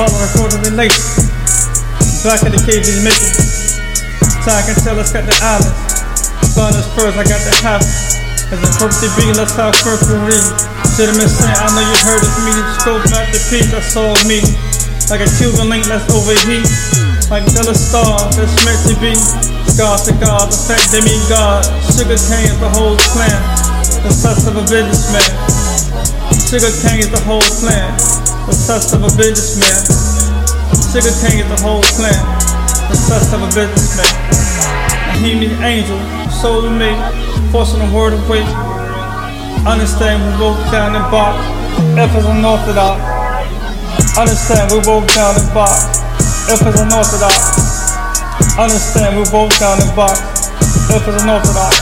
Follow the road of relation. Back in the cave he's making. Time can tell us got the island. Sun is first, I got the half. As a purpose being, let's have first we read. Cinnamon saying, I know you heard of me. Scope back the peace, that's all me. Like a Cuban Linx, let's overheat. Like Della Star, that's meant to be. God to God, the fact they mean God. Sugar cane is the whole plan. The success of a businessman. Sugar cane is the whole plan. The success of a businessman. Sugar cane is the whole plan. The success of a businessman. A human angel, soul to me, forcing the word away. Understand we both down the box. F is unorthodox. Understand we both down the box. F is unorthodox. Understand we both down the box. F is unorthodox.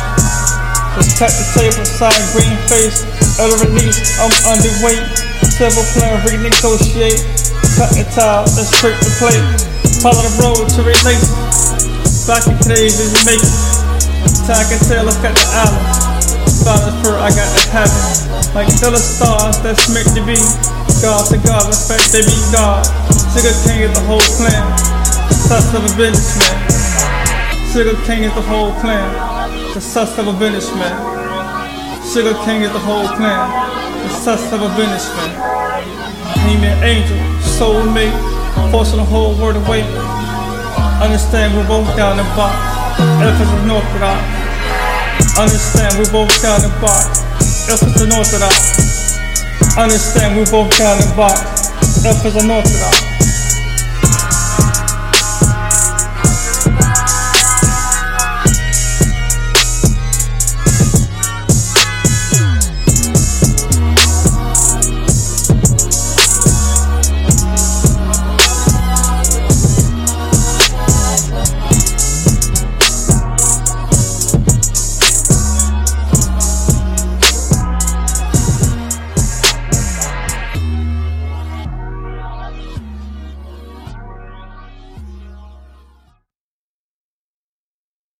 Cut the table, side green face, early release, I'm underweight. Several plan, renegotiate. Cut the tile, let's scrape the plate. Follow the road to relate. Back in today's is making. Time can tell, let's cut the island. Silence for I got the heaven. Like stellar stars that's meant to be. God to God, respect they be God. Sugar King is the whole plan. Success of a businessman. Sugar King is the whole plan. Success of a businessman. Sugar King is the whole plan. Success of a businessman. Human angel, soulmate, forcing the whole world away. Understand we're both down the box. F is an orthodox. Understand we're both down the box. F is an orthodox. Understand we're both down the box. F is an orthodox.